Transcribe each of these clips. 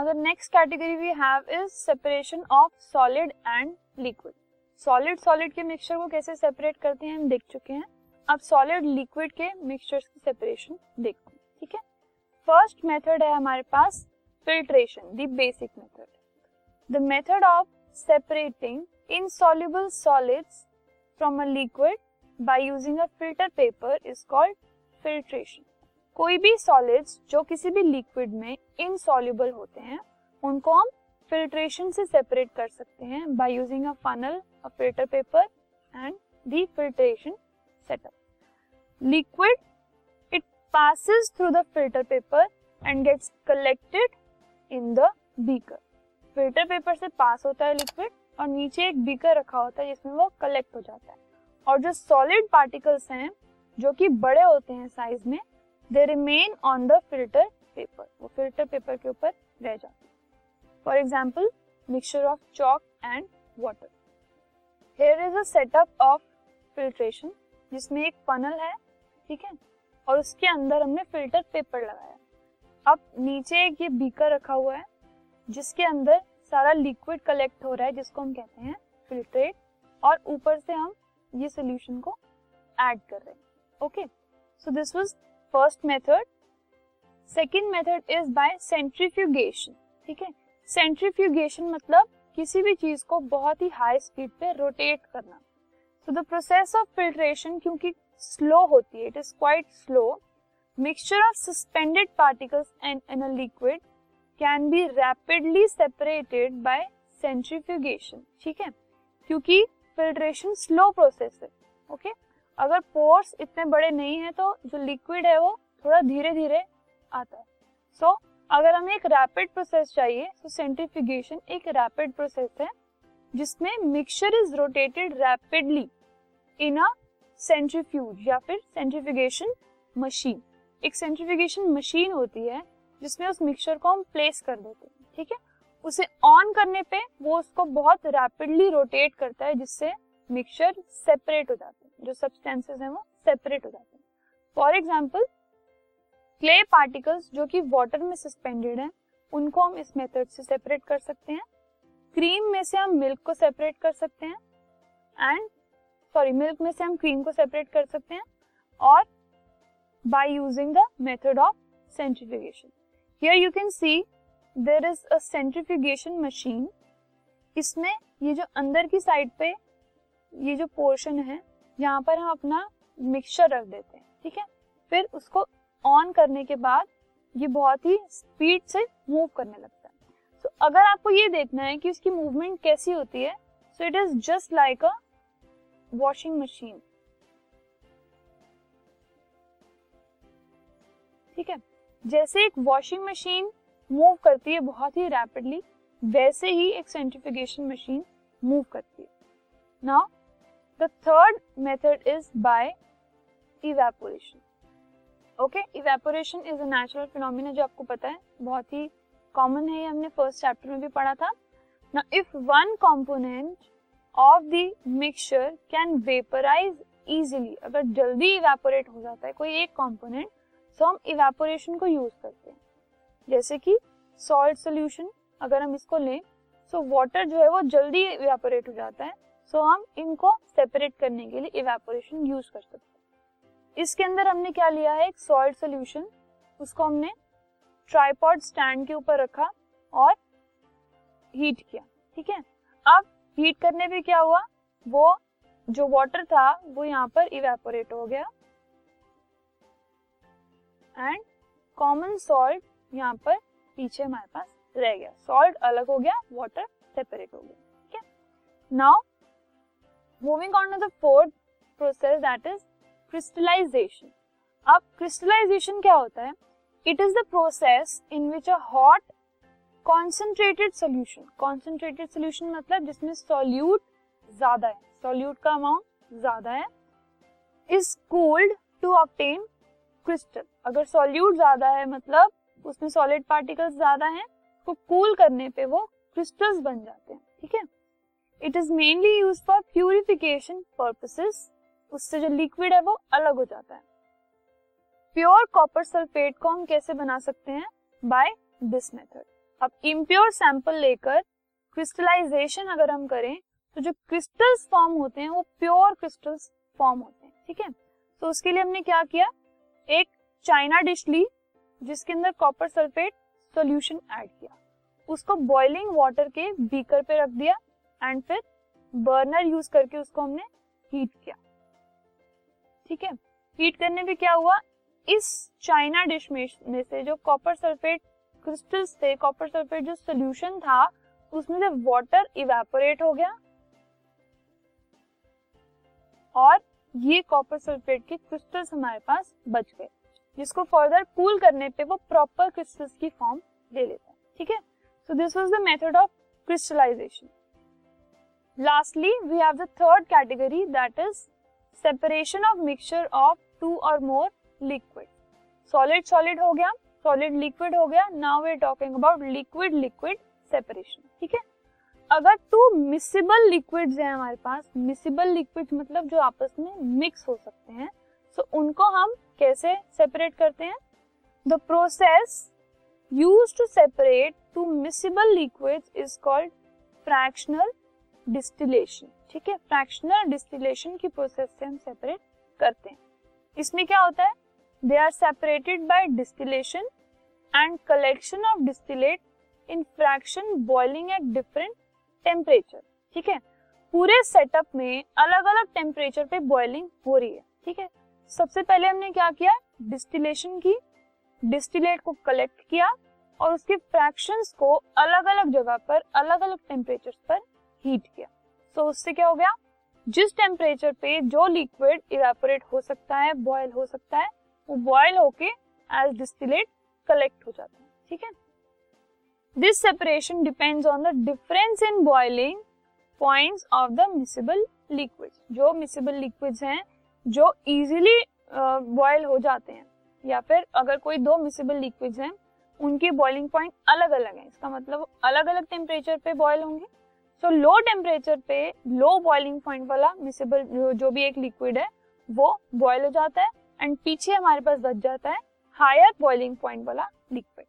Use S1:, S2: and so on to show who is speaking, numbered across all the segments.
S1: अगर next category we have is separation of solid and liquid solid solid के mixture को कैसे separate करते हैं? हम देख चुके हैं। अब सॉलिड लिक्विड के मिक्सचर्स की सेपरेशन देखते हैं, ठीक है? फ़र्स्ट मेथड है हमारे पास filtration the basic method the method of separating in insoluble solids from a liquid by using a filter paper is called filtration. कोई भी सॉलिड्स जो किसी भी लिक्विड में इनसॉल्युबल होते हैं, उनको हम फिल्ट्रेशन से सेपरेट कर सकते हैं by using a funnel a filter paper and the filtration setup liquid it passes through the filter paper and gets collected in the beaker filter paper से पास होता है लिक्विड और नीचे एक बीकर रखा होता है जिसमें वो कलेक्ट हो जाता है। और जो सॉलिड पार्टिकल्स हैं, जो कि बड़े होते हैं साइज़ में they remain on the filter paper वो फ़िल्टर पेपर के ऊपर रह जाते for example mixture of chalk and water here is a setup of filtration जिसमें एक फनल है, ठीक है? और उसके अंदर हमने फ़िल्टर पेपर लगाया। अब नीचे एक ये बीकर रखा हुआ है, जिसके अंदर सारा लिक्विड कलेक्ट हो रहा है, जिसको हम कहते हैं फिल्ट्रेट और ऊपर से हम ये सोल्यूशन को ऐड कर रहे हैं। Okay so this was first method second method is by centrifugation ठीक है? सेंट्रीफ्यूगेशन मतलब किसी भी चीज़ को बहुत ही हाई स्पीड पे रोटेट करना। So the process of filtration क्योंकि स्लो होती है it is quite slow mixture of suspended particles and in a liquid can be rapidly separated by centrifugation ठीक है? क्योंकि फिल्ट्रेशन स्लो प्रोसेस है ओके okay? अगर पोर्स इतने बड़े नहीं है तो जो लिक्विड है वो थोड़ा धीरे धीरे आता है। सो so, अगर हमें एक रैपिड प्रोसेस चाहिए तो सेंट्रीफ्यूगेशन एक रैपिड प्रोसेस है जिसमें mixture is rotated rapidly in a centrifuge या फिर सेंट्रीफ्यूगेशन मशीन एक सेंट्रीफ्यूगेशन मशीन होती है जिसमें उस मिक्सचर को हम प्लेस कर देते हैं ठीक है? उसे ऑन करने पे वो उसको बहुत रैपिडली रोटेट करता है जिससे मिक्सचर सेपरेट हो जाता हैं। जो सब्सटेंसेस हैं वो सेपरेट हो जाते हैं। फॉर एग्ज़ाम्पल क्ले पार्टिकल्स जो कि वाटर में सस्पेंडेड हैं, उनको हम इस मेथड से सेपरेट कर सकते हैं। क्रीम में से हम मिल्क को सेपरेट कर सकते हैं एंड सॉरी मिल्क में से हम क्रीम को सेपरेट कर सकते हैं और by using the method of centrifugation here you can see there is a centrifugation machine इसमें ये जो अंदर की साइड पे ये जो पोर्शन है यहाँ पर हम अपना मिक्सचर रख देते हैं ठीक है? फिर उसको ऑन करने के बाद ये बहुत ही स्पीड से मूव करने लगता है। सो so, अगर आपको ये देखना है कि उसकी मूवमेंट कैसी होती है so it is just like a washing machine ठीक है? जैसे एक वॉशिंग मशीन मूव करती है बहुत ही रैपिडली वैसे ही एक सेंट्रिफिकेशन मशीन मूव करती है। Now the third method is by evaporation okay evaporation is a natural phenomena जो आपको पता है, बहुत ही कॉमन है, ये हमने फ़र्स्ट चैप्टर में भी पढ़ा था। ना if one component of the mixture can vaporise easily अगर जल्दी इवेपोरेट हो जाता है, कोई एक कंपोनेंट तो हम इवेपोरेशन को यूज़ करते हैं। जैसे कि सॉल्ट सोल्यूशन अगर हम इसको लें सो वाटर जो है वो जल्दी इवेपोरेट हो जाता है। सो हम इनको सेपरेट करने के लिए इवेपोरेशन यूज़ कर सकते हैं। इसके अंदर हमने क्या लिया है? एक सॉल्ट सोल्यूशन उसको हमने ट्राईपॉड स्टैंड के ऊपर रखा और हीट किया, ठीक है? अब हीट करने पे क्या हुआ? वो जो वाटर था, वो यहाँ पर इवेपोरेट हो गया एंड कॉमन सॉल्ट यहाँ पर पीछे हमारे पास रह गया। सॉल्ट अलग हो गया वाटर सेपरेट हो गया, ठीक है? Now moving on to the fourth process that is crystallisation अब क्रिस्टलाइजेशन क्या होता है? It is the process in which a hot concentrated solution concentrated solution मतलब जिसमें सॉल्यूट ज़्यादा है सॉल्यूट का अमाउंट ज़्यादा है is cooled to obtain crystal अगर सॉल्यूट ज़्यादा है मतलब उसमें सॉलिड पार्टिकल्स ज़्यादा हैं तो कूल करने पे वो क्रिस्टल्स बन जाते हैं, ठीक है? It is mainly use for purification purposes उससे जो लिक्विड है वो अलग हो जाता है। प्योर कॉपर सल्फेट को हम कैसे बना सकते हैं? बाय दिस मेथड अब इम्प्योर सैंपल लेकर क्रिस्टलाइजेशन अगर हम करें तो जो क्रिस्टल्स फॉर्म होते हैं, वो प्योर क्रिस्टल्स फॉर्म होते हैं, ठीक है? तो उसके लिए हमने क्या किया? एक चाइना डिश ली, जिसके अंदर कॉपर सल्फेट सॉल्यूशन ऐड किया। उसको बॉइलिंग वाटर के बीकर पे रख दिया एंड फिर बर्नर यूज़ करके उसको हमने हीट किया। ठीक है? हीट करने पे क्या हुआ? इस चाइना डिश में से जो कॉपर सल्फेट क्रिस्टल्स थे कॉपर सल्फेट जो सोल्यूशन था, उसमें से वाटर इवेपोरेट हो गया। और ये कॉपर सल्फेट के क्रिस्टल्स हमारे पास बच गए। जिसको फर्दर कूल करने पे वो प्रॉपर क्रिस्टल्स की फॉर्म ले लेता है। ठीक है? So this was the method of crystallisation lastly we have the third category that is separation of mixture of two और मोर लिक्विड सॉलिड सॉलिड हो गया सॉलिड लिक्विड हो गया now we are talking about liquid liquid separation ठीक है? अगर to miscible liquids हैं हमारे पास मिसिबल लिक्विड्स मतलब जो आपस में मिक्स हो सकते हैं सो so उनको हम कैसे सेपरेट करते हैं? The process use to separate two miscible liquids is called fractional distillation, ठीक है? फ्रैक्शनल डिस्टिलेशन की प्रोसेस से हम सेपरेट करते हैं। इसमें क्या होता है? They are separated by distillation and collection of distillate in fraction boiling at different temperature ठीक है? पूरे सेटअप में अलग अलग टेम्परेचर पे बॉइलिंग हो रही है, ठीक है? सबसे पहले हमने क्या किया? डिस्टिलेशन की डिस्टिलेट को कलेक्ट किया और उसके फ्रैक्शंस को अलग अलग जगह पर अलग अलग टेम्परेचर पर हीट किया। सो so, उससे क्या हो गया? जिस टेम्परेचर पे जो लिक्विड इवेपोरेट हो सकता है बॉयल हो सकता है वो बॉयल होके एज डिस्टिलेट कलेक्ट हो जाता है। ठीक है? This separation depends on the difference in boiling points of the miscible liquids जो मिसिबल लिक्विड्स हैं जो इजीली बॉयल हो जाते हैं या फिर अगर कोई दो मिसिबल लिक्विड्स हैं उनके बॉइलिंग पॉइंट अलग अलग हैं। इसका मतलब अलग अलग टेम्परेचर पे बॉयल होंगे। सो लो टेम्परेचर पे लो बॉइलिंग पॉइंट वाला मिसेबल जो भी एक लिक्विड है, वो बॉयल हो जाता है एंड पीछे हमारे पास बच जाता है हायर बॉइलिंग पॉइंट वाला liquid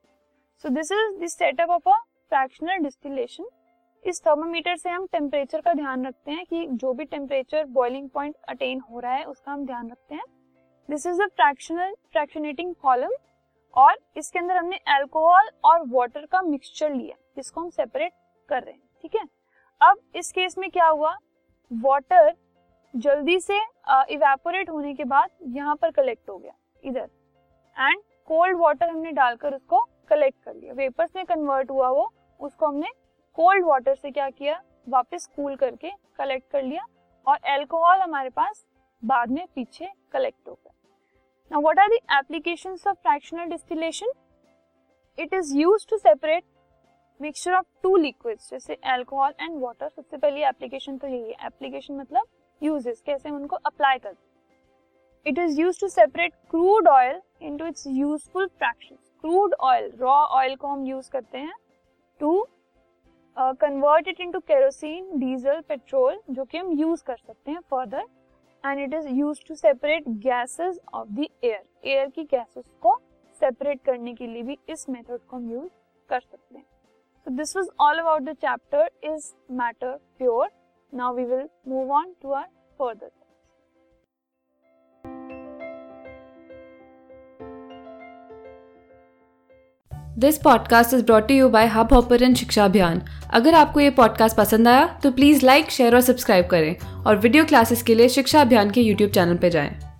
S1: so this is this setup of a fractional distillation इस थर्मोमीटर से हम टेम्परेचर का ध्यान रखते हैं कि जो भी टेम्परेचर बॉइलिंग पॉइंट अटेन हो रहा है, उसका हम ध्यान रखते हैं. This is a fractional fractionating column और इसके अंदर हमने अल्कोहल और वाटर का मिक्सचर लिया जिसको हम सेपरेट कर रहे हैं, ठीक है? अब इस केस में क्या हुआ? वाटर जल्दी से इवेपोरेट uh, होने के बाद यहाँ पर कलेक्ट हो गया इधर। एंड कोल्ड वाटर हमने डालकर उसको कलेक्ट कर लिया। वेपर्स में कन्वर्ट हुआ वो उसको हमने कोल्ड वाटर से क्या किया? वापस कूल करके कलेक्ट कर लिया और एल्कोहल हमारे पास बाद में पीछे कलेक्ट हो गया। Now what are the applications of fractional distillation it is used to separate mixture of two liquids जैसे अल्कोहल एंड वाटर सबसे पहली एप्लीकेशन तो यही है। एप्लीकेशन मतलब यूजेस कैसे हम उनको अप्लाई करते it is use to separate crude oil into its useful fraction crude oil raw oil को हम यूज़ करते हैं to convert it into kerosene diesel petrol जो कि हम यूज़ कर सकते हैं further and it is use to separate gases of the air air की गैसेस को सेपरेट करने के लिए भी इस मेथड को हम यूज़ कर सकते हैं। So this was all about the chapter, is matter pure. Now we will move on to our further.
S2: This podcast is brought you by Hubhopper Shiksha Abhiyan अगर आपको ये पॉडकास्ट पसंद आया तो प्लीज़ लाइक शेयर और subscribe करें और video classes के लिए शिक्षा अभियान के यूट्यूब चैनल पर जाएँ।